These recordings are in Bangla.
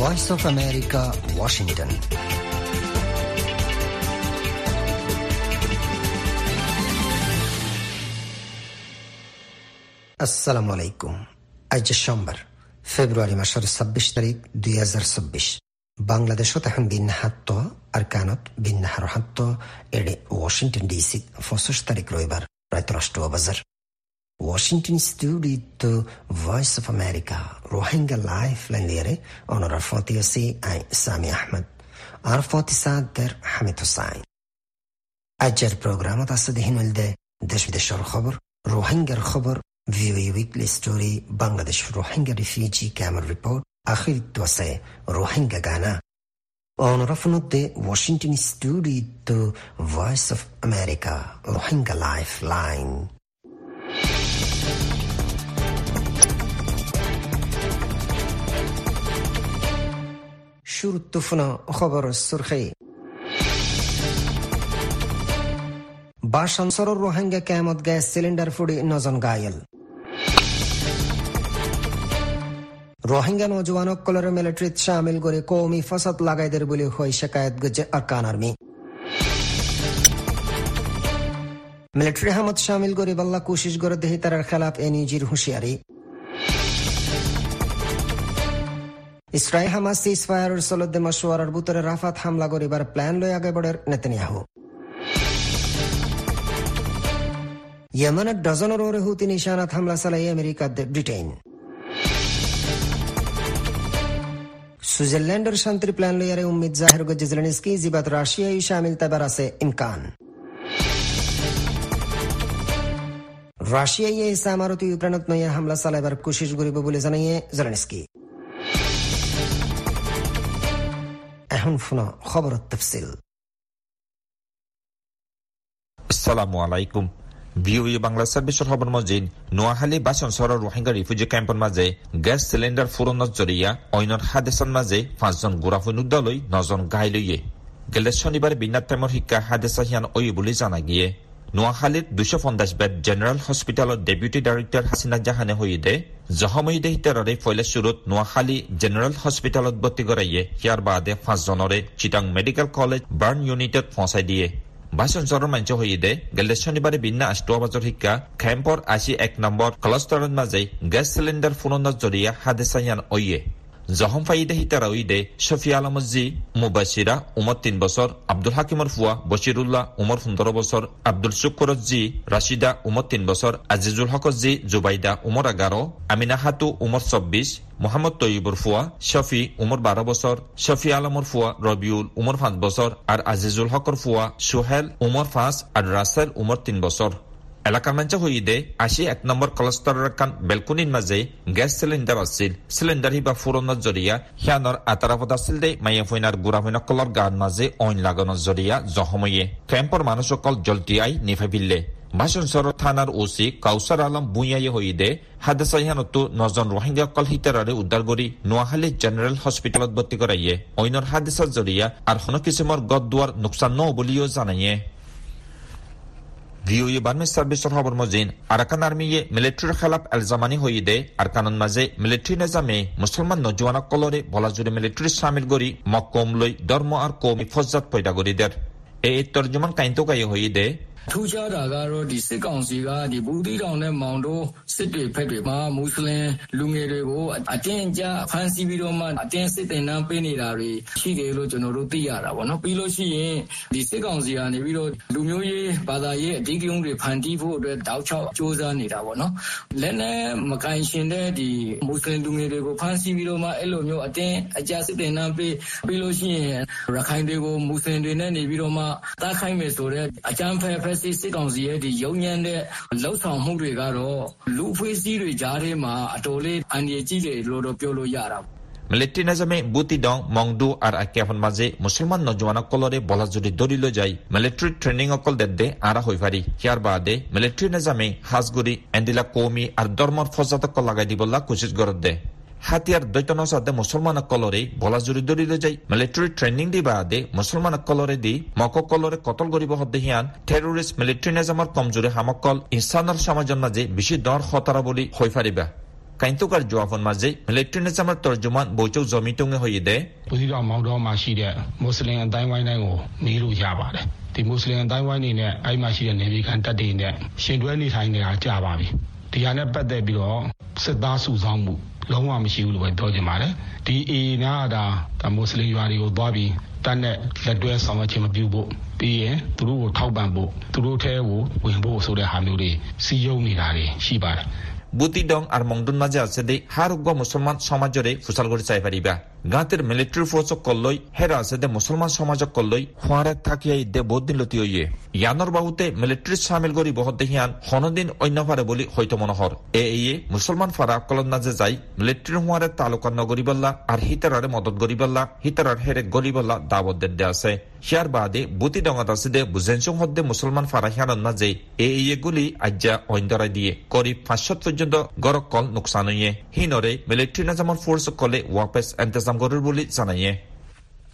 ভয়েস অফ আমেরিকা ওয়াশিংটন আসসালামু আলাইকুম আজ সোমবার, ফেব্রুয়ারি মাসের ছাব্বিশ তারিখ, দুই হাজার চব্বিশ বাংলাদেশত এখন বিন্যাহাত্ত আর কানত বিন্যাহার হাত্ত এড়ে ওয়াশিংটন ডিসি, পঁচিশ তারিখ রবিবার, রায়তরাষ্ট্র বাজার। Washington studio Voice of America. Rohingya Lifeline lere onorar fotiyasi ay Sami Ahmed. আর ফতিসাদের হামিদ হোসাইন আজের প্রোগ্রামত আছে দেহিনলদে দেশ বিদেশের খবর রোহিঙ্গার খবর VOA weekly story Bangladesh Rohingya refugee ক্যামের report আখির আছে রোহিঙ্গা গানা অনরফনদ্দে Washington studio voice of America Rohingya life line شروع الطفنة خبر السرخي باش انصر الروهنگا كامت گیس سلندر فوڑی نزن گایل Rohingya নজওয়ানসকলৰ মিলিটাৰীত চামিল কৰি কৌমি ফচাত লাগাই দিয়ে বুলি হৈ শিকায়ত গজে আৰকান আৰ্মি মিলিটাৰী হামত চামিল কৰি বাল্লা কোশিশ কৰে দেহি তাৰ খেলাফ এ নিজিৰ হুঁশিয়াৰী ইসরায়েল হামাস সিজ ফায়ারের চলতে মশওয়ারার বুতরে রাফাত হামলা করিবার প্ল্যান লই আগে বড়ের নেতানিয়াহু। ইয়েমেনের ডজনের ওরে হুতি নিশানাত হামলা চালাই আমেরিকার ব্রিটেন সুইজারল্যান্ডের শান্তির প্ল্যান লইয়ারে উম্মিদ জাহের গজ্জে জেলেনিস্কি জিবাত রাশিয়াই শামিল তাবার আছে ইমকান। রাশিয়াই এই সামারতি ইউক্রেনত নইয়া হামলা চালাইবার কোশিশ করিব বলে জানাইয়ে জেলেনিস্কি। শুনো, খবর তফসিল। আসসালামু আলাইকুম। ভিওই বাংলা সার্ভিসের খবর মজিদ নোৱাহালী বাসন চহৰৰ রোহিঙ্গা রিফিউজি কেম্পৰ মাজে গেছ চিলিণ্ডাৰ ফুৰণৰ জরিয়া অন্যৰ হাদেশন মাজে পাঁচজন গুড়াফুন উদ্যালৈ নজন গাই লৈয়ে গেলে শনিবাৰে বিনাত টাইমৰ শিক্ষা হাদেশা হিয়ান ঐ বুলি জনা গিয়ে নোয়াখালীত দুশ পঞ্চাশ বেড জেনেৰেল হস্পিটেলৰ ডেপুটি ডাইৰেক্টৰ হাছিনা জাহানে হৈদে জহমহিদে হিতাৰৰে ফৈলেশ্বৰত নোয়াখালী জেনেৰেল হস্পিটেলত ভৰ্তি কৰাইয়ে। ইয়াৰ বাদে পাঁচজনৰে চিটাং মেডিকেল কলেজ বাৰ্ণ ইউনিটত পहुঁচাই দিয়ে। ভাষণ জ্বৰৰ মঞ্চ হৈদে গেলে শনিবাৰে বিন্না আষ্টুৱা বাজৰ শিক্ষা খেম্পৰ আশী এক নম্বৰ ক্লাষ্টাৰৰ মাজে গেছ চিলিণ্ডাৰ ফুৰণৰ জৰিয়া হাদেচায়ান ঐয়ে জহম ফাইদে হিতারা উইদে শফি আলমজি মুবাসিরা উমর তিন বছর, আব্দুল হাকিমর ফুয়া, বশিরুল্লাহ, উমর পনেরো বছর, আব্দুল শুকুরজি রাশিদা, উমর তিন বছর, আজিজুল হকজি জুবাইদা, উমর এগারো, আমিনা হাতু, উমর চব্বিশ, মোহাম্মদ তৈবুর ফুয়া, শফি, উমর বারো বছর, শফি আলমর ফুয়া, রবিউল, উমর পাঁচ বছর, আর আজিজুল হকর ফুয়া, সোহেল, উমর পাঁচ, আর রাসেল, উমর তিন বছর। এলাকার মাঞ্চা হইদে আশি এক নম্বর কলস্তরের কান বেলকুনির মাঝে গ্যাস সিলিন্ডার আছিল। সিলিন্ডার হিবা ফুরনের জরিয়া হিয়ানর আতারাপদ আছিল দে মাইয়া ফইনার গুড়া ফইনা কলর গান মাঝে অইন লাগানোর জরিয়া জহময়ে ক্যাম্পর মানুষ সকল জলটিয়াই নিফে ফিরলে ভাষণ সর থানার ওসি কাউসার আলম বুইয়াই হইদে হাদাসা হিয়ানতো নজন রোহিঙ্গা কল হিতারারে উদ্ধার করি নোয়াখালী জেনারেল হসপিটালত ভর্তি করাইয়ে অইনর হাদিসার জরিয়া আর হন কিসিমর গদুয়ার নোকসান ন বলিও জানাইয়ে। ভিওই বার্মি সার্ভিসৰ খবৰ মজিন আৰাকান আৰ্মীয়ে খেলাপ খেলাফ এলজামানি হৈদে আৰকানৰ মাজে মিলিট্ৰী নিজামে মুছলমান নজোৱানক কলৰে বলাজুৰি মিলিট্ৰী চামিল কৰি মক্কম লৈ ধৰ্ম আৰু কৌমি ফজাত পইদা কৰি দেৰ এই তৰ্জমান কাইণ্টো গাই হৈদে ထူးခြားတာကတော့ဒီစစ်ကောင်စီကဒီဘူးသီးတောင်နဲ့ မောင်တို့စစ်တွေဖက်တွေမှာ မွတ်စလင်လူငယ်တွေကို အတင်းအကျပ်ဖမ်းဆီးပြီးတော့မှ အတင်းစစ်တင်နှန်းပေးနေတာတွေ ရှိတယ်လို့ ကျွန်တော်တို့ သိရတာပေါ့နော် ပြီးလို့ရှိရင်ဒီစစ်ကောင်စီကနေပြီးတော့ လူမျိုးရေး ဘာသာရေး အဓိကရုဏ်းတွေ ဖန်တီးဖို့အတွက် တောက်ချောက်စ조사နေတာပေါ့နော် လက်နဲ့မကင်ရှင်တဲ့ဒီမွတ်စလင်လူငယ်တွေကို ဖမ်းဆီးပြီးတော့မှ အဲ့လိုမျိုး အတင်းအကျပ် စစ်တင်နှန်းပေး ပြီးလို့ရှိရင် ရခိုင်တွေကို မွတ်စလင်တွေနဲ့ နေပြီးတော့မှတားခိုင်းမယ်ဆိုတဲ့ အကြမ်းဖက်ဖက်စစ်စစ်ကောင်စီရဲ့ဒီရုံညံတဲ့လှုပ်ဆောင်မှုတွေကတော့လူအဖွဲ့အစည်းတွေကြားထဲမှာအတော်လေးအန္တရာယ်ကြီးတယ်လို့တော့ပြောလို့ရတာ মিলিটাৰী নাজামে বুটি দং মংডু আৰু আকিয়াফন মাজে মুছলমান নজৱানসকলৰে বলাজুৰি দৌৰিলৈ যায় মিলিটাৰী ট্ৰেইনিং অকল দেদে আৰা হৈ পাৰি ইয়াৰ বাদে মিলিটাৰী নাজামে সাজগুৰি এণ্ডিলা কৌমি আৰু ধৰ্মৰ ফজাতক লগাই দিবলা কোচিছ গৰত দে হাতিয়াৰ দৈতন সাথে মুছলমানসকলৰে বলাজুৰি দৌৰিলৈ যায় মিলিটাৰী ট্ৰেইনিং দি বাদে মুছলমানসকলৰে দি মকসকলৰে কটল কৰিব সদ্যে হিয়ান টেৰৰিষ্ট মিলিটাৰী নিজামৰ কমজোৰি সামকল ইনচানৰ সমাজৰ মাজে বেছি দৰ খতৰা বুলি হৈ পাৰিবা কাইন্তুকার জোয়াফন মাঝে মিলিটারি নিজামের তর্জমান বৈচক জমি টুঙ্গে হয়ে দেয় ဘူးစီတော်မောင်တော်မှာရှိတဲ့မွတ်စလင်အတိုင်းဝိုင်းတိုင်းကိုနေလို့ရပါတယ်ဒီမွတ်စလင်အတိုင်းဝိုင်းနေနဲ့အဲ့မှာရှိတဲ့နေပြည်ခံတပ်တွေနဲ့ရှင်တွဲနေထိုင်နေတာကြာပါပြီဒီဟာနဲ့ပတ်သက်ပြီးတော့စစ်သားစုဆောင်းမှု လုံးဝမရှိဘူးလို့ပဲပြောချင်ပါတယ်ဒီအေများကဒါမွတ်စလင်ရွာတွေကိုသွားပြီးတပ်နဲ့လက်တွဲဆောင်ရွက်ခြင်းမပြုဖို့ပြီးရင်သူတို့ကိုထောက်ပံ့ဖို့သူတို့ထဲကိုဝင်ဖို့ဆိုတဲ့ဟာမျိုးတွေစီယုံနေတာတွေရှိပါတယ် বুতিডং আর মংডুন মাঝে আছে দে হারুগ্য মুসলমান সমাজরে করে চাই পারিবা। গাঁতের মিলিটারি ফোর্স কল্লই, হেরা আছে দে মুসলমান সমাজ কল্লই ফুয়ারে থাকিয়াই দে বহুত দিন লতি হইয়ে। ইয়ানর বাহুতে মিলিটারি সামিল করি বহত দেহিয়ান হনদিন অন্য ফারে বলি হয়তো মনোহর এ ইয়ে মুসলমান ফারা কলন মাঝে যাই মিলিটারি হুয়ারে তালুকা নগরিবাল্লা আর হিতারারে মদত গরিবাল্লা হিতারার হেরে গরিবাল্লা দাবত দে আছে। হিয়ার বাদে বুতি ডঙাত আছে দে বুজেনসং হদ্দে মুসলমান ফারা হিয়ানন মাঝে এ ইয়ে গুলি আজ্জা অইন্দরাই দিয়ে করিব পাঁচশত পর্যন্ত গরক কল নোকসান হইয়ে হিনরে মিলিটারি নাজামর ফোর্স কলে ওয়াপেস এন্তেজাম গরুর বলি জানাইয়ে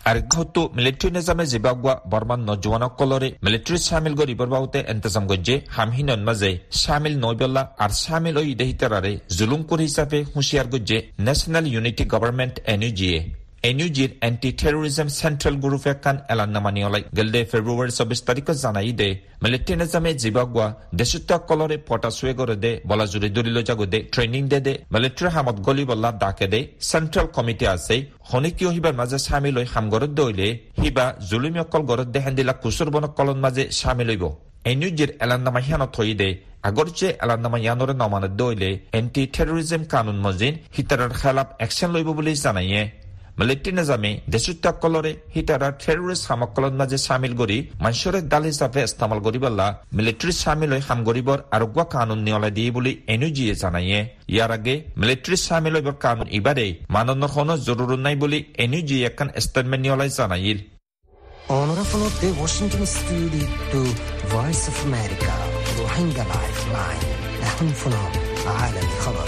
আর হতো মিলিটারি নিজামে জিবাগুয়া বর্মান নজওয়ানক কলরে মিলিটারি সামিল গরিবর বাহুতে এন্তেজাম গজ্জে হামহিনন মাঝে সামিল নইবল্লা আর সামিল ওই দেহিতারারে জুলুমকুর হিসাবে হুঁশিয়ার গজ্জে ন্যাশনাল ইউনিটি গভর্নমেন্ট এনইউজিএ এনইউজির এন্টি টেরোরিজম সেন্ট্রাল গ্রুপে কান এলান্নামানিয়লাই গেলদে ফেব্রুয়ারি চব্বিশ তারিখ জানাই দে মিলিটারি নিজামে জিবাগুয়া দেশত্যাগ কলরে পটা সুয়ে গড়ে দে বলা জুড়ি দলিল জাগো দে ট্রেনিং দে দে মিলিটারি হামত গলি বল্লা ডাকে দে সেন্ট্রাল কমিটি আছে হনিকিয় হিবার মাঝে সামিল হই হামগরত দইলে হিবা জুলুমি অকল গরত দে হেন্দিলা কুসুর বনক কলন মাঝে সামিল হইব এনইউজির এলান্নামা হিয়ানত থই দে আগরচে এলান্নামা ইয়ানরে নমানত দইলে এন্টি টেরোরিজম কানুন মজিন হিতারার খেলাপ একশন লইব বুলি জানাইয়ে মিলিটারি নিজামে দেশত্যাগ কলরে হিটারা টেরোরিস্ট সামকলন মাঝে সামিল করি মানুষের দাল হিসাবে ইস্তেমাল করিবাল্লা মিলিটারি সামিল হয়ে হাম গরিবর আরোগ্য কানুন নিয়লা দিয়ে বলে এনইউজিএ জানাইয়ে ইয়ার আগে মিলিটারি সামিল হইবার কানুন ইবারে মানন্যর কোনো জরুর নাই বলে এনইউজি একখান স্টেটমেন্ট নিয়লাই জানাইল Honorable the Washington Studio to Voice of America روهينجا لايف لاين نحن فنوم عالم خبر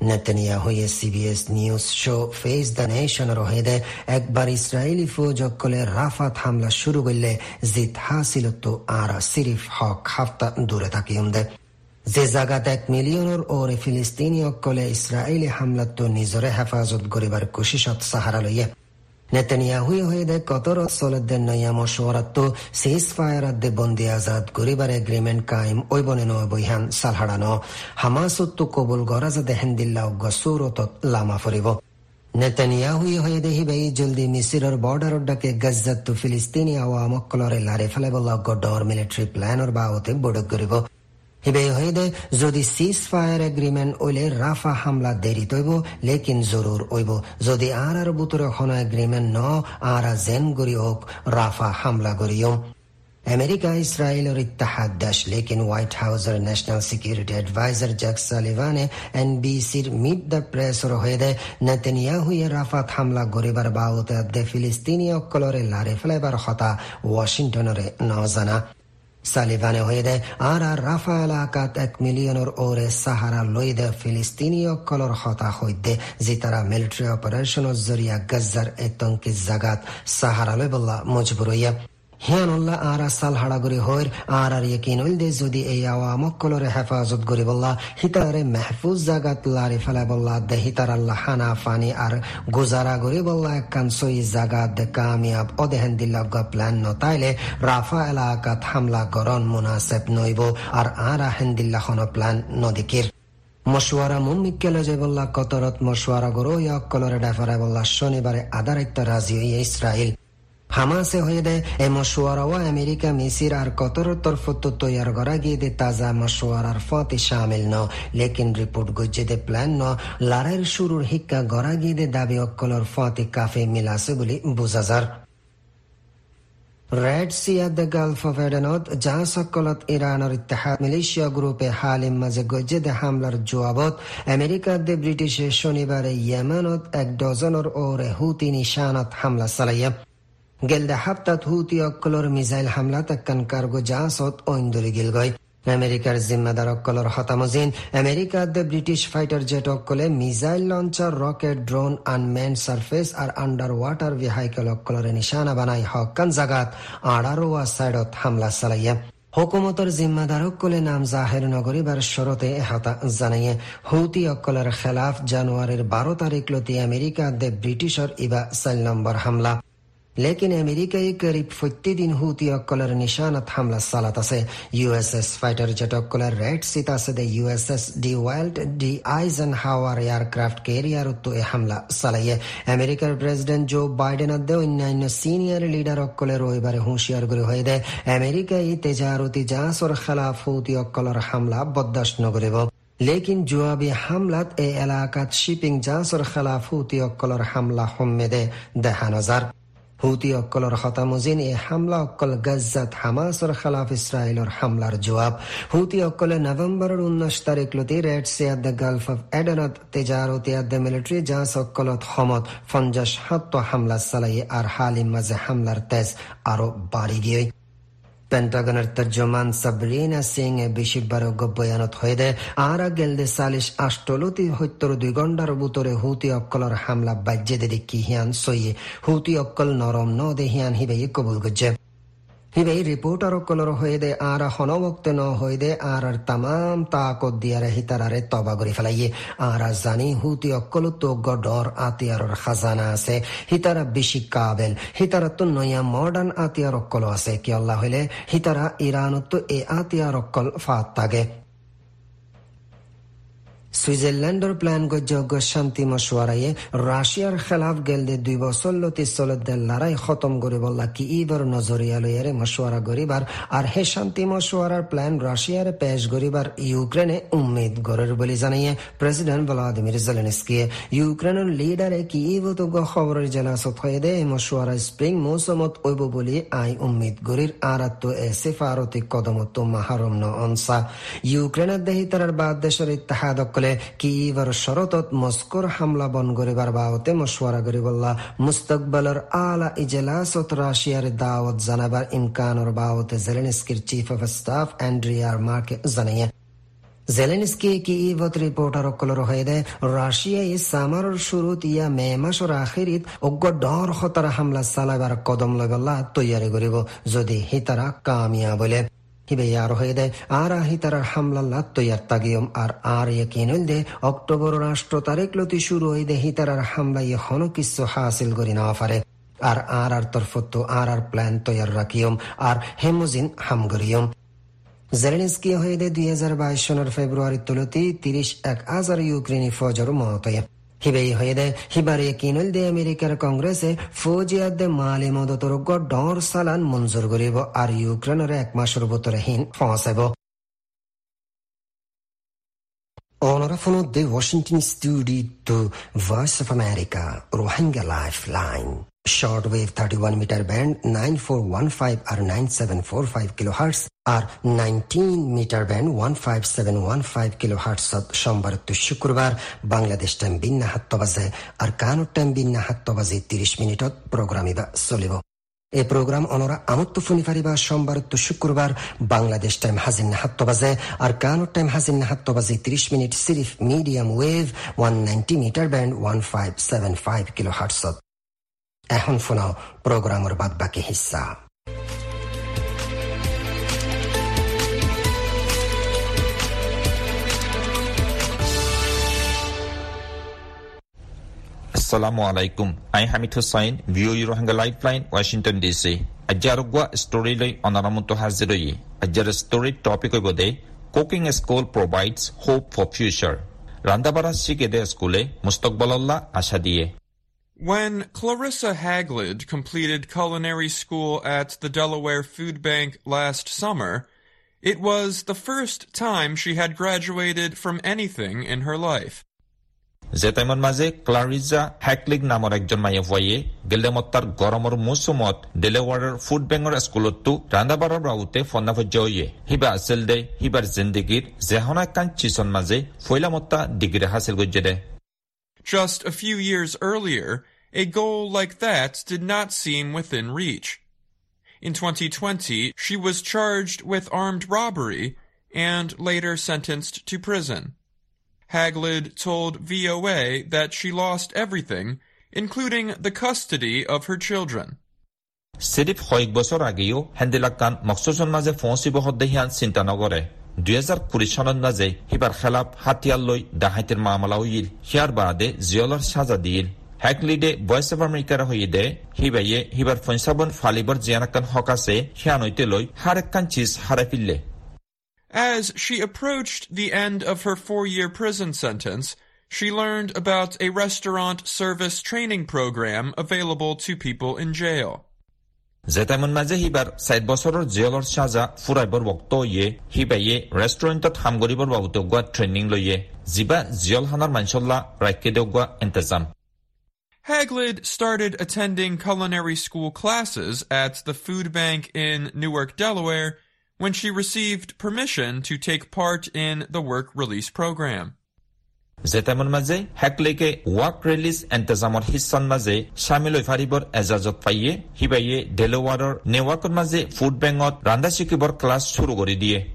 করিব নেতানিয়াহুয়ে CBS news show face the nation রহেদে একবার ইসরায়েলি ফৌজ অকলে রাফাত হামলা শুরু করলে জিত হাসিল তো আর সিরিফ হক হাফতা দূরে থাকি দে যে জাগাত এক মিলিয়নের ওরে ফিলিস্তিনি অকলে ইসরায়েলি হামলা তো নিজরে হেফাজত করিবার কোশিশত সাহারা লইয়া। নেতানিয়াহুই হয়ে কতর সলদ্দের নয়া মশওয়ারাত সিজ ফায়ারাত দে বন্দি আজাদ গরিবার এগ্রিমেন্ট কায়েম ওই বনে নয় বইহান সালহাড়ানো হামাসত্তু কবুল গরাজ দেহেন দিল্লা গসুরত লামা ফরিব। নেতানিয়াহুই হয়ে দেহি বেই জলদি মিসিরর বর্ডার ডাকে গজ্জাত ফিলিস্তিনি আওয়ামক কলরে লারে ফেলাইবল্লা গডর মিলিটারি প্ল্যানর বাওতে বড়ক করিব হিবে হইদে যদি সিজ ফায়ার এগ্রিমেন্ট ওইলে রাফা হামলা দেরি তৈব লেকিন জরুর ওইব যদি আর আর বুতরে হন এগ্রিমেন্ট ন আর জেন গরি হোক রাফা হামলা গরিও আমেরিকা ইসরায়েলের ইত্তাহাদ দেশ লেকিন হোয়াইট হাউসের ন্যাশনাল সিকিউরিটি অ্যাডভাইজার জ্যাক সালিভানে এনবিসির মিট দ্য প্রেসর হয়ে দে নেতেনিয়া হুয়ে রাফাত হামলা গরিবার বাউতে ফিলিস্তিনি অকলরে লারে ফেলাইবার হতা ওয়াশিংটনরে ন জানা সালিভানে হইদে আর আর রাফা এলাকাত এক মিলিয়নের ওরে সাহারা লইদে ফিলিস্তিনি অকলর হতা হইদে যে তারা মিলিটারি অপারেশনের জরিয়া গজ্জার এতঙ্কি জাগাত সাহারা লইবল্লা মজবুর হইয়া হিয়ানুল্লাহ, আর হইর, আর আর দে যদি এই আওয়ামক কলরে হেফাজত বল্লা হিতারে জাগাত লারি বল্লা দে হিতার আল্লাহ হানা ফানি আর গুজারা গরি বল্লা একখান সই জাগাত দে কামিয়াব প্ল্যান নতাইলে রাফা এলাকাত হামলা গরন মুনাসেব নইব, আর আর হেন্দিল্লা হন প্ল্যান নদিকির মশওয়ারা মুম্মিকেলে যে বল্লা কতরত মশওয়ারা গরো ইয়া কলরে ডাফারাই বল্লা শনিবারে আদারিত্য রাজি হইয়া ইসরায়েল হামাসে হয়ে দেয় এ মশওয়ারাও আমেরিকা মিসির আর কতর তরফত তৈয়ার করা গিয়ে দে, তাজা মশওয়ারার ফতে শামিল ন। লেকিন রিপোর্ট গজ্জে দে, প্ল্যান ন। লারের শুরুর হিক্কা গড়া গিয়ে দে, দাবি অক্কলর ফতে কাফে মিলাছে বলে বোঝা যার চি এট দ্য গালফ অফ এডেনত জাহাজসকলত ইৰাণৰ ইতিহাদ মিলিচিয়া গ্ৰুপে হালিম মাজে গজ্জেদে হামলাৰ জবাবত আমেৰিকাত দে ব্ৰিটিছে শনিবাৰে য়েমেনত এক ডজনৰ ওৰে হুতি নিশানত হামলা চলাইয়ে গেলদে হাপ্তাত হুতি অকলৰ মিজাইল হামলাত একান কাৰ্গো জাহাজত ঐন্দৰি গিলগৈ আমেরিকার জিম্মাদার অক্কলর হতামজিন আমেরিকার দে British fighter jet অক্কলে missile launcher rocket drone unmanned surface আর আন্ডার ওয়াটার ভেহাইকেল অক্কলরে নিশানা বানাই হকান জাগাত আড়ারোয়া সাইডত হামলা চালাইয়া হুকুমতর জিম্মাদার অক্কলে নাম জাহের নগরীবার শরতে এহাতা জানাইয়ে হৌতি অক্কলের খেলাফ জানুয়ারির বারো তারিখ লতি আমেরিকা দে ব্রিটিশর ইবা চার নম্বর হামলা লেকিন আমেরিকাই করিব প্রতিদিন হুতি অক্কলের নিশানত হামলা চালাত আছে। U S S fighter jet অক্কলের red সিত আছে দে ইউ এছ এছ ডি ওয়াইল্ড D Eisenhower aircraft carrier উত্তু এ হামলা চালাইয়ে আমেরিকার প্রেসিডেন্ট জো বাইডেন আদে অন্যান্য সিনিয়র লিডার অক্কলে রবিবারে হুঁশিয়ার করে হয়ে দেয় আমেরিকাই তেজারতি জাহাজর খেলাফ হুতি অক্কলের হামলা বরদাস্ত নকরিব লেকিন জোয়াবি হামলাত এ এলাকাত শিপিং জাহাজর খেলাফ হুতি অক্কলের হামলা হম্মেদে দেখা নজার হুতি অক্কলর হতামজিন এই হামলা অকল গাজাত হামাছৰ খেলাফ ইছৰাইলৰ হামলাৰ জবাব। হুতি অকলে নৱেম্বৰৰ লতি রেড সিয়াদ দ্য গালফ অফ এডেনত তেজাৰতি আদ দ্য মিলিটারি জাহাজ অক্কলত সমত ফঞ্জাস সাত হামলা চালাই আৰু হালিম মাজে হামলাৰ তেজ আৰু বাঢ়ি গিয়ে পেন্টাগনের তর্জমান সাবরিনা সিং এ বেশিরবারজ্ঞ বয়ানত হয়ে আর গেলদে সালিশ আষ্টলতি হত্যর দুই ঘণ্টার বুতরে হুতি অক্কলর হামলা বাজ্যে দে দেখি হিয়ান সইয়ে। হুতি অক্কল নরম ন দে হিয়ান হিবে কবুল গজ্জে। কলর হয়ে দে আর হনবক্ত ন দে আর আর তামাম তাকত দিয়ারে হিতারারে তবা করে ফেলাইয়ে আর জানি হুতি অকল তো গডর আতিয়ারর খাজানা আছে হিতারা বেশি কাবেল হিতারা তো নয়া মডার্ন আতিয়ার অকল আছে কি হইলে হিতারা ইরানত এ আতিয়ার অকল ফাত থাকে সুইজারল্যান্ডর প্ল্যান গজ্য শান্তি মশওয়ারাইয়ে রাশিয়ার খেলাফ গেলদে দুই বছর লতি চলতে লড়াই খতম করে বললা কি ইবার নজরিয়া লইয়ারে মশওয়ারা গরিবার, আর হে শান্তি মশওয়ারার প্ল্যান রাশিয়ারে পেশ গরিবার ইউক্রেনে উম্মিদ গরের বলে জানাইয়ে প্রেসিডেন্ট ভ্লাদিমির জেলেনস্কিয়ে। ইউক্রেনের লিডারে কি ইবতজ্ঞ খবরের জেলাসত হয়ে দে মশওয়ারা স্প্রিং মৌসুমত ওইব বলি আই উম্মিদ গরির আরাত্ত এ সিফারতি কদমত মাহারম ন অনসা। ইউক্রেনের দেহি বাদ দেশের ইত্তেহাদ কলে কিইবার শরতত মস্কোর হামলা বন গরিবার বাবতে মশওয়ারা গরিবল্লা মুস্তকবলর আলা ইজলাসত রাশিয়ার দাওয়াত জানাবার ইমকানর বাবতে জেলেনস্কির চিফ অফ স্টাফ অ্যান্ড্রিয়ার মার্কে জানাইয়ে। জেলেনস্কি কি ইভত রিপোর্টার অকলর হয়ে রাশিয়ায় সামারর শুরুত ইয়া মে মাসর আখিরিত অজ্ঞ ডর হতারা হামলা চালাবার কদম লগল্লা তৈয়ারি করিব, যদি হিতারা কামিয়া বলে। ইয়ে কিনল দে অক্টোবর রাষ্ট্র তারিখ লতি শুরু হয়ে দে হিতার হামলা ইয়ে হন কিছু হাসিল করি না পারে আর আর আর তরফত আর আর প্ল্যান তৈয়ার রাখিয়ম আর হেমোজিন হামগরিয়ম জেলেনস্কি হয়ে দুই হাজার বাইশ সনের ফেব্রুয়ারি তুলতি তিরিশ এক হাজার ইউক্রেনি ফজর মহতয়ে হিবেই হয়েদে হিবারে কিনল দে আমেরিকার কংগ্রেসে ফৌজিয়াদ দে মালি মদতরজ্ঞ ডর সালান মঞ্জুর করিব আর ইউক্রেনের এক মাসের ভিতরে হিন ফসাইব Onora från the Washington studio Voice of America, Rohingya Lifeline. Shortwave 31 meter band 9415 or 9745 kilohertz R nineteen metre band one five seven one five kilo হার্টসত সোমবার তো শুক্রবার বাংলাদেশ টাইম বিন্না হাত্ত বাজে আর কানোর টাইম বিন্না হাত্ত বাজে তিরিশ মিনিটত প্রোগ্রাম ইবা চলিব এই প্রোগ্রাম অনরা আমত্ত শুনি ফারিবা সোমবার তো শুক্রবার বাংলাদেশ টাইম হাজিন হাত্ত বাজে, আর কানো টাইম হাজিন হাত্ত বাজে তিরিশ minute সিরিফ medium wave one ninety metre band one five seven five kilo হার্টসত এখন শোনাও প্রোগ্রামের বাদ বাকি হিস্সা আসসালামু আলাইকুম আমি Hamid Hussain VOA Rohingya life line Washington DC আজি আৰোগ্য ষ্টৰীলৈ অনাৰামন্ত হাজিৰয়ে আজিৰ ষ্টৰীৰ টপিক হ'ব the cooking school provides hope for future ৰান্দাবাৰা শিকেদে স্কুলে মুস্তকবলল্লা আশা দিয়ে When Clarissa Haglid completed culinary school at the Delaware Food Bank last summer, it was the first time she had graduated from anything in her life. যে টাইমৰ মাজে ক্লাৰিজা হেকলিক নামৰ একজন মাইফুৱাইয়ে গেলেমত্তাৰ গৰমৰ মৌচুমত ডেলেৱাৰৰ ফুড বেংকৰ স্কুলতো ৰান্ধা বাঢ়াৰ বাবুতে ফন্নাফজ্য হৈয়ে হিবা আছিল দে হিবাৰ জিন্দগীৰ জেহনা কান চিচন মাজে ফৈলামত্তা ডিগ্ৰী হাসিল কৰিছে দে Just a few years earlier, a goal like that did not seem within reach. In 2020, she was charged with armed robbery and later sentenced to prison. Haglid told VOA that she lost everything, including the custody of her children. চিৰিফ কয়েক বছৰ আগেও হেন্দিলাকান মকচুচৰ মাজে ফৌচিব সদ্দেহিয়ান চিন্তা নকৰে দুহেজাৰ কুড়ি চনৰ মাজে সিবাৰ খেলাপ হাতিয়াৰ লৈ ডাহাইতিৰ মামলা হৈছিল সিয়াৰ বাদে জিয়লৰ সাজা দিল হেকলিডে ভয়েস অফ আমেৰিকাৰ হৈদে সিবাইয়ে সিবাৰ পঞ্চাৱন ফালিবৰ জিয়ানাকান হকাছে সিয়ানৈতে লৈ হাৰ একখান চিজ হাৰাই ফিৰলে As she approached the end of her four-year prison sentence, she learned about a restaurant service training program available to people in jail. জেতাইমন মাজে সিবাৰ চাৰি বছৰৰ জেলৰ চাজা ফুৰাইবৰ বক্ত ইয়ে সিবাইয়ে ৰেষ্টুৰেণ্টত কাম কৰিবৰ বাবুতে গোৱা ট্ৰেইনিং লৈয়ে যিবা জিয়লখানাৰ মাঞ্চল্লা ৰাইকে দেওগোৱা ইন্তজাম Haglid started attending culinary school classes at the food bank in Newark, Delaware, when she received permission to take part in the work release program. زیتمون مزه حقلی که واک ریلیز انتظامات حسان مزه شامل فریبر اجازت پایه هیبایه دلوارر نیواکر مزه فود بینگات رانداشی بر کلاس شروع گری دیه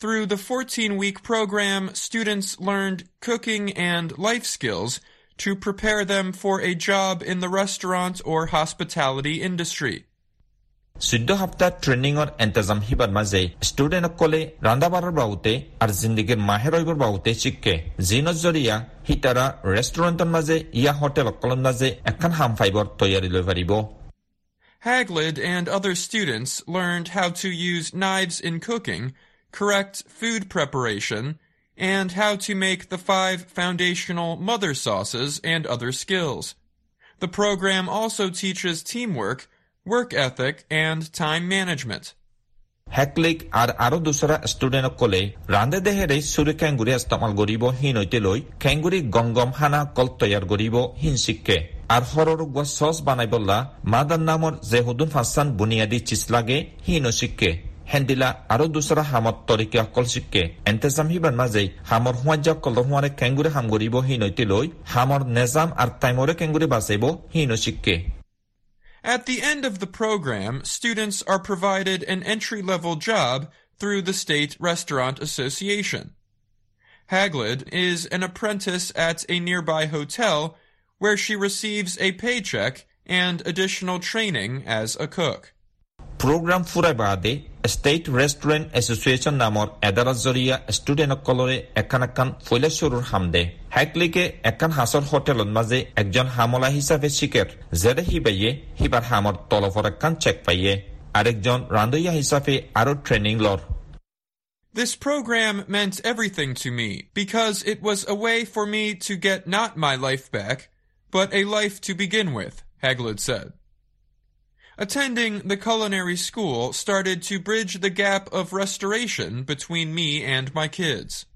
Through the 14-week program, students learned cooking and life skills to prepare them for a job in the restaurant or hospitality industry. চৈধ্য সপ্তাহ ট্ৰেইনিঙৰ এণ্টেজাম হিবাৰ মাজে ষ্টুডেণ্টসকলে ৰান্ধা বাঢ়াৰ বাবুতে আৰু জিন্দগীৰ মাহে ৰহিবৰ বাবুতে শিকে যিনৰ জৰিয়া সিতাৰা ৰেষ্টুৰেণ্টৰ মাজে ইয়া হোটেলসকলৰ মাজে এখন হাম ফাইবৰ তৈয়াৰী লৈ পাৰিব Haglid and other students learned how to use knives in cooking, correct food preparation, and how to make the five foundational mother sauces and other skills. The program also teaches teamwork work ethic, and time management. হেকলিক আৰু আৰু দুচৰা ষ্টুডেণ্টসকলে ৰান্ধে দেহেৰে চুৰি কেংগুৰি ইস্তেমাল কৰিব হিন হৈতে লৈ কেংগুৰি গম গম খানা কল তৈয়াৰ কৰিব হিন শিকে আৰু সৰু গোৱা চচ বানাইবলা মাদাৰ নামৰ যে হুদুন ফাঁচান বুনিয়াদী চিজ লাগে হিনো শিকে হেন্দিলা আৰু দুচৰা হামত তৰিকে অকল শিকে এন্তেজাম হিবাৰ মাজে হামৰ সোৱাজ্য কলৰ সোঁৱাৰে কেংগুৰি হাম কৰিব হিন হৈতে লৈ হামৰ নেজাম আৰু টাইমৰে কেংগুৰি বাচিব হিনো শিকে At the end of the program, students are provided an entry-level job through the State Restaurant Association. Haglid is an apprentice at a nearby hotel where she receives a paycheck and additional training as a cook. Program Furabade state restaurant association নামৰ এডালৰ জৰিয়া ষ্টুডেণ্টসকলৰে এখন এখন ফৈলেশ্বৰৰ হামদে হাইকলিকে এখন হাঁচৰ হোটেলৰ মাজে একজন হামলা হিচাপে শিকেৰ যেৰে সিবাইয়ে সিবাৰ হামৰ তলফৰ এখন চেক পাইয়ে আরেকজন রাঁধইয়া হিসাবে আরও ট্রেনিং লর This program meant everything to me because it was a way for me to get not my life back, but a life to begin with, Haglid said. Attending the culinary school started to bridge the gap of restoration between me and my kids.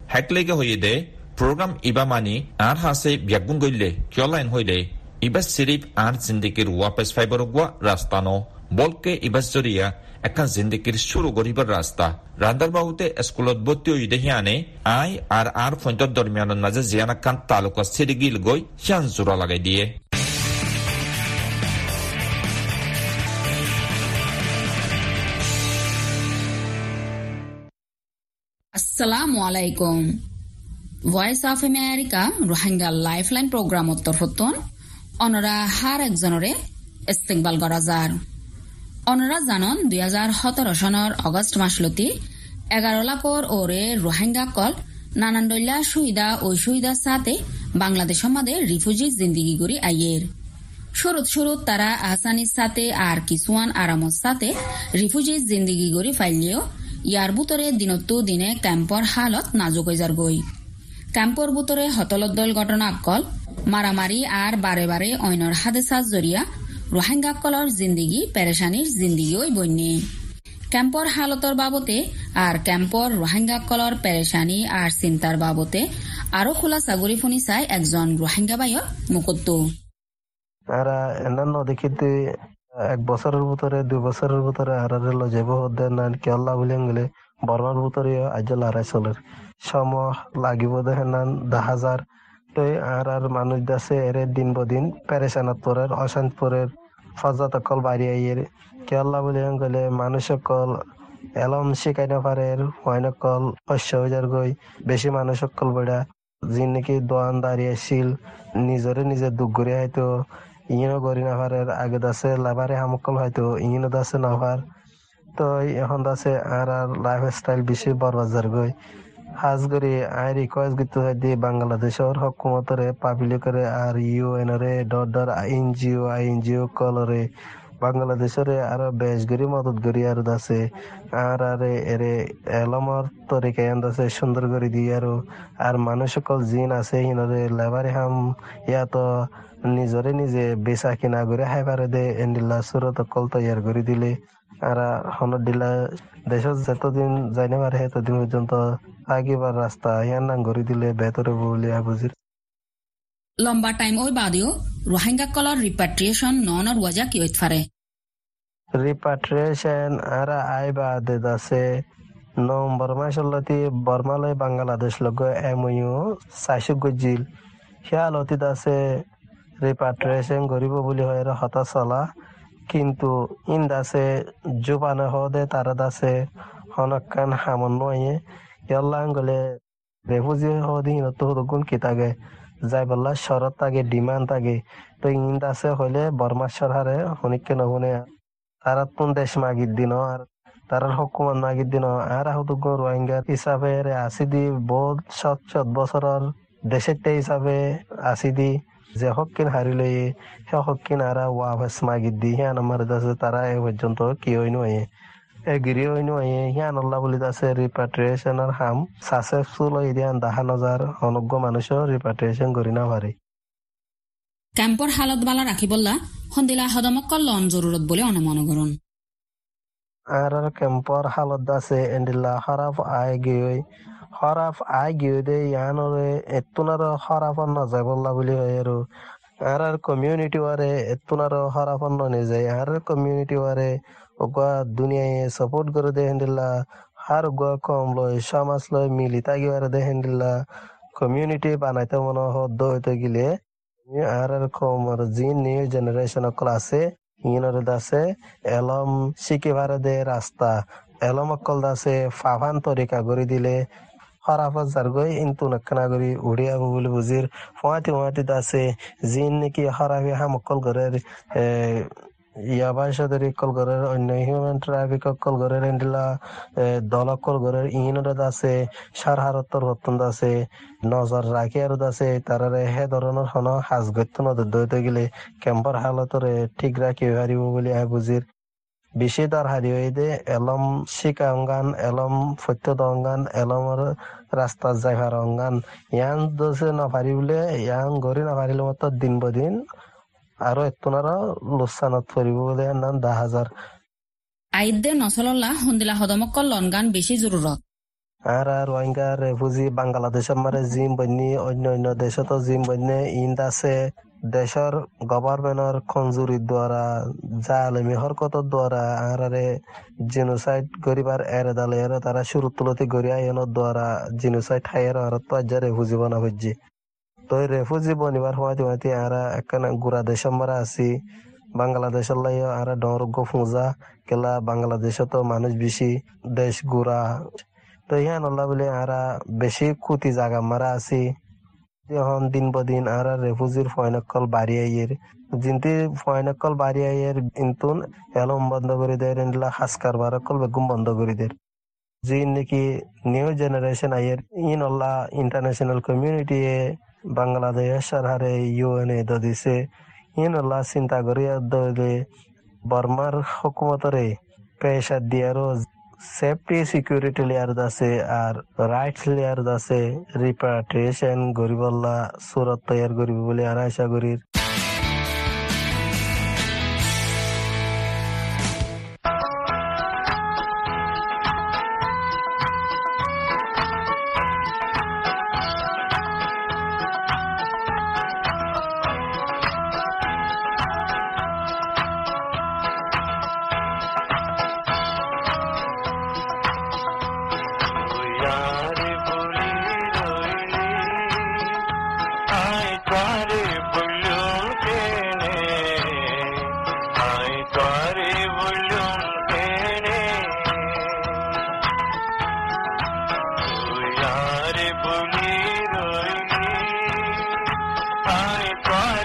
Haklege hoyede program iba mani ar hase byagun goille kyolain hoyde iba sirip ar zindagir wapes fiberogwa rastano বলকে ইবাজরিয়া এখন জিন্দিগির শুরু করিবার রাস্তা রান্দার বাহুতে স্কুলত ভর্তি হইতে হিয়ানে আই আর আর ফন্টর দরমিয়ানের মাঝে জিয়ানা কান তালুকা সিরিগিল গই হিয়ান জোড়া লাগাই দিয়ে আসসালামু আলাইকুম। Voice of America Rohingya program অনরা হার একজনরে ইস্তেকবাল করা যার। অনরা জানন, দুই হাজার সতেরো সনের অগস্ট মাসলতি এগারো লাখর ওরে রোহিঙ্গা কল নানান দল্যা সুবিধা ও সুবিধার সাথে বাংলাদেশ মাদে রিফিউজি জিন্দিগি করি আইয়ের। শুরুত শুরুত তারা আহসানির সাথে আর কিছুয়ান আরামত সাথে রিফিউজি জিন্দিগি করি ফাইলিও ইয়াৰ বুটৰে দিনতো দিনে কেম্পৰ হালত নাজুক হৈ যাৰ গৈ কেম্পৰ বুটৰে হতলদ্দল ঘটনা অকল মাৰামাৰি আৰু বাৰে বাৰে অন্যৰ হাদেচাৰ জৰিয়া ৰোহিংগাসকলৰ জিন্দিগি পেৰেচানীৰ জিন্দিগি হৈ বন্যে। ক্যাম্পর হালতর বাবতে আর ক্যাম্পর রোহিঙ্গা কলর পেরেশানি আর চিন্তার বাবতে আরও খোলা সাগরি ফুনি চাই একজন এরা অন্যান্য দেখিতে এক বছরের ভিতরে, দুই বছরের ভিতরে যাব দেন কেল্লা বুলিয়ান গেলে বর্মার ভিতরে আজ লড়াই চলের সম লাগিব দেখেন দা হাজার তো আর আর মানুষ দাসে এরে দিন বদিন পেরেশানাত পরের অশান্ত পরের ফজাত কল বাড়ি আইয়ের কেল্লা বুলিয়ান গেলে মানুষ কল এলম শিকাই না পারে কল শস্য হয়ে গই। বেশি মানুষ কল বেড়া যিনি নাকি দোয়ান দাঁড়িয়ে ছিল নিজরে নিজে দুঃখ করে হয়তো ইনো গরি নাফারের আগে দাসে লাভারে হামকল হয়তো ইনো দাসে নাফার তো এখন দাসে আর আর লাইফ স্টাইল বেশি বরবাজার গই। হাজ গরি আই রিকোয়েস্ট করতে হয় দিয়ে বাংলাদেশের হকুমতরে, পাবলিকরে আর ইউএনরে, dot dot NGO I NGO কলরে। বাংলাদেশের আরও বেশ গরি মদত গরি আর দাসে। আর আরে এরে এলমর তরিকা দাসে সুন্দর করে দিয়ে আর। আর মানুষ সকল জিন আছে, হিনরে লেবারে হাম। ইয়াত নিজরে নিজে বেচা কিনা করে হাই পারে দে, এন্ডিল্লা সুরত কল তৈয়ার করে দিলে। আর হন দিলা দেশত যতদিন যাইনে পারে, ততদিন পর্যন্ত আগিবার রাস্তা ইয়ার নাম করে দিলে বেতরে বলে বুঝির লম্বা টাইম ওই বাদেও রোহিঙ্গা কলর রিপাট্রিয়েশন ননর ওয়াজা কি হইতে পারে রিপাট্রিয়েশন আর আই বাদে আছে। নভেম্বর মাসলতি বর্মালয় বাংলাদেশ লগ এমইউ চাইশো গজিল। সিয়ালতিত আছে রিপাট্রিয়েশন করিব বুলি হয় হতা চলা কিন্তু ইন দাসে জোপানে হদে তারা দাসে হনকান হামন নয়ে ইয়াল্লাং গলে রেফুজি হদি তো গুণ কি তাগে যাই বললা, শরৎ তাগে, ডিমান্ড তাগে। তো ইন দাসে হইলে বর্মা সরহারে হনিকে নহুনে। তারা তুন দেশ মাগির দিন আর তারার হকুমান মাগির দিন আর আহতুগ রোহিঙ্গা হিসাবে আসি দি, বহুত সৎ সৎ বছরের দেশের হিসাবে আসি দি, যে হকিন হারিলে সে হকিন আরা ওয়াফেস মাগির দি হিয়ান আমার দাসে তারা এ পর্যন্ত কি হইন হয়ে এগ্রি হইন হয়ে হিয়ান আল্লাহ বলি দাসে রিপাট্রিয়েশনের হাম সাকসেসফুল হয়ে দিয়ান দাহান হাজার অনজ্ঞ মানুষও রিপাট্রিয়েশন করি না পারে ক্যাম্পর হালত বালা রাখিবল্লা সন্দিলা হদমকল লন জরুরত বলে অনুমান করুন আর ক্যাম্পর হালত আছে এন্ডিলা খারাপ আয় গিয়ে। খারাপ আয় গিয়ে দে ইয়ানরে এতুনার খারাপ নাযায় বললা বুলি হয় আৰু। আৰ আৰ কমিউনিটি ওয়াৰে এতুনাৰ খাৰাপ নিযায় আৰ কমিউনিটি ওয়াৰে ওগা দুনিয়ায় সাপোর্ট করে দে হেন্ডিল্লা, আর ওগা কম লয় সমাজ লয়, মিলি তাগি ওয়ারে দে হেন্ডিল্লা। কমিউনিটি বানাইতে মনে হদ্দ হইতে গেলে আর আর কম যি নিউ জেনারেশন আছে ইনর দাসে এলম শিকিবারে দে রাস্তা এলম অকল দাসে ফাফান তরিকা করে দিলে হরাফত জারগই ইন্তু নকনা করি উড়িয়া বুলি বুজির ফুয়াতি ফুয়াতি দাসে জিন নাকি হরাফি হাম অকল করে ইয়াবা সদরি গরের অন্য হিউম্যান ট্রাফিক ইনরদ আছে আছে নজর রাখি আর আছে তারারে হে ধরনের হন হাজ গত্য গেলে হালতরে ঠিক রাখি হারিব বলে আয় বুজির বেশি তার দে এলম শিকা এলম ফত্য অঙ্গান এলমর রাস্তা যাইভার অঙ্গান ইয়ান দোষে নাপারি বলে ইয়ান গড়ি নাপারিলে মতো দিন বদিন আরও এতনারা লোসানত পরিব বলে নাম দা হাজার আইদে হন্দিলা হদমকল লনগান বেশি জরুরত আর আর রোহিঙ্গা রেফুজি বাংলাদেশের মারে জিম বন্যি অন্য অন্য দেশত জিম বন্যে ইন্দ আছে দেশের গভর্নমেন্টর খঞ্জুরির দ্বারা জালেমি হরকতর দ্বারা আহারে জিনোসাইড গরিবার এরে দালে এর তারা শুরু তুলতি গড়িয়া এনের দ্বারা জিনোসাইড হাইয়ের আর তো আজ রেফুজি বনা তো রেফুজি বনিবার হওয়াতে হওয়াতে আরা একখানা গুড়া দেশের মারা আছি বাংলাদেশের লাই আরা ডরগ্য ফুঁজা কেলা বাংলাদেশত মানুষ বেশি দেশ গুড়া। তো ইহা নল্লা বলে আরা বেশি ক্ষতি জাগা মারা আছি এখন দিন বদিন আর রেফুজির ফয়নকল বাড়ি আইয়ের। জিনতি ফয়নকল বাড়ি আইয়ের ইন্তুন এলম বন্ধ করে দেয় এন্ডলা হাস কারবার কল বেগুম বন্ধ করে দেয়। জিন নাকি নিউ জেনারেশন আইয়ের, ইন অল্লা ইন্টারন্যাশনাল কমিউনিটি বাংলাদেশ সরহারে ইউএন এ দিছে। ইন অল্লা চিন্তা করিয়া দলে বর্মার হকুমতরে পেশা দিয়ারও সেফটি সিকিউরিটি লেয়ার আছে আর রাইটস লেয়ার আছে। রিপাট্রিয়েশন গরিবল্লা সুরত তৈয়ার করিব বলে আর আশা করি। Bye.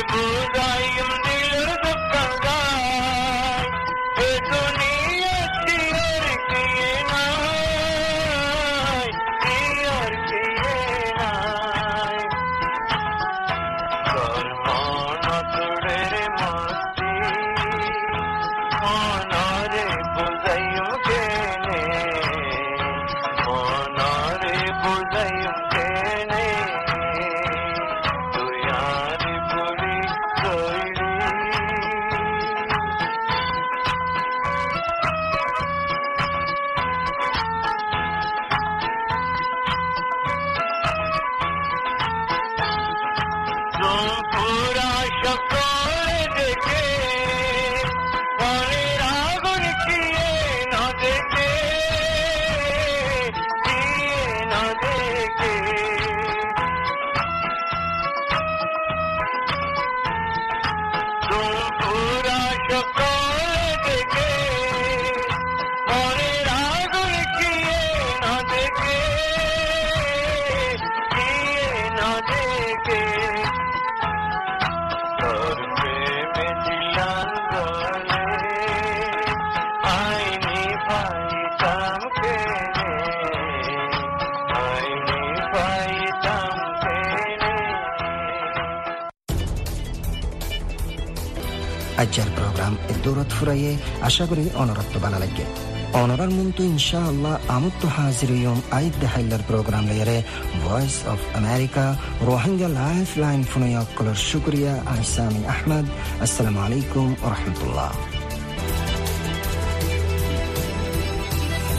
Ibrahim দৌড়ত ফুরাইয়ে আশা করি অনরাত্ম বালা লাগে অনরার মন্তু ইনশা আল্লাহ আমত্ত হাজিরিয়ম আইদ দেহাইলার প্রোগ্রাম লেয়ারে voice of America Rohingya life line ফুনয়কলর শুক্রিয়া আহসামি আহমদ। আসসালামু আলাইকুম রহমতুল্লাহ।